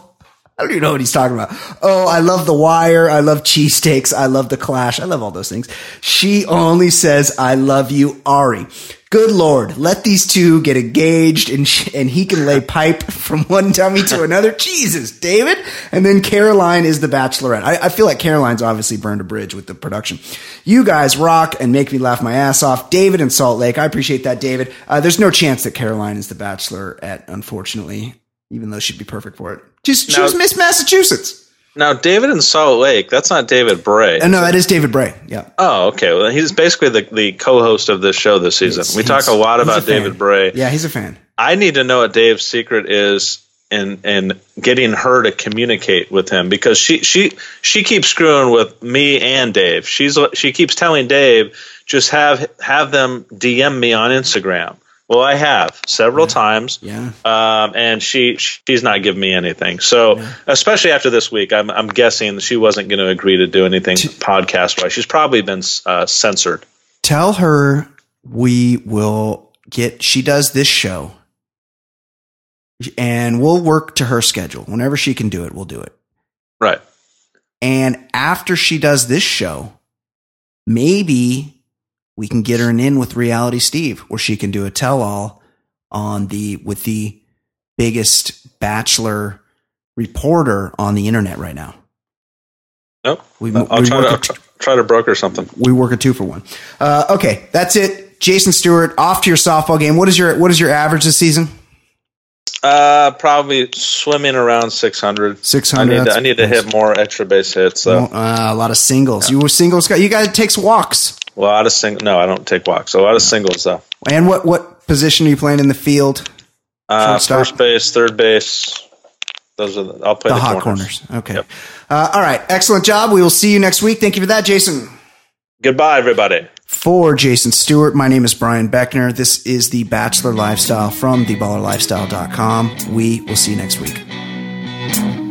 I don't even know what he's talking about. Oh, I love The Wire. I love cheesesteaks. I love The Clash. I love all those things. She only says, I love you, Arie. Good Lord, let these two get engaged and, sh- and he can lay pipe from one tummy to another. Jesus, David. And then Caroline is the bachelorette. I, I feel like Caroline's obviously burned a bridge with the production. You guys rock and make me laugh my ass off. David in Salt Lake. I appreciate that, David. Uh, there's no chance that Caroline is the bachelorette, unfortunately, even though she'd be perfect for it. She's, she was Miss Massachusetts. Now, David in Salt Lake, that's not David Bray. Uh, no, that is David Bray. Yeah. Oh, okay. Well, he's basically the, the co-host of this show this season. He's- we talk a lot about fan. David Bray. Yeah, he's a fan. I need to know what Dave's secret is in in getting her to communicate with him because she she she keeps screwing with me and Dave. She's she keeps telling Dave just have have them DM me on Instagram. Well, I have several times. Yeah. Um, and she she's not giving me anything. So, especially after this week, I'm I'm guessing she wasn't going to agree to do anything podcast wise. She's probably been uh, censored. Tell her we will get, she does this show and we'll work to her schedule. Whenever she can do it, we'll do it. Right. And after she does this show, maybe we can get her an in with Reality Steve, where she can do a tell all on the with the biggest bachelor reporter on the internet right now. Nope. We, I'll we try to, a- try to broker something. we work a two for one. Uh, okay, that's it. Jason Stewart, off to your softball game. What is your what is your average this season? Uh, probably swimming around 600. 600, I need, to, I need to hit more extra base hits. So. Uh, a lot of singles. You were singles guy. You guy that takes walks. A lot of sing. No, I don't take walks. A lot of singles though. And what what position are you playing in the field? Uh, first base, third base. Those are the, I'll play The, the, hot corners. corners. Okay. Yep. Uh, all right. Excellent job. We will see you next week. Thank you for that, Jason. Goodbye, everybody. For Jason Stewart, my name is Brian Beckner. This is the Bachelor Lifestyle from theballerlifestyle.com. We will see you next week.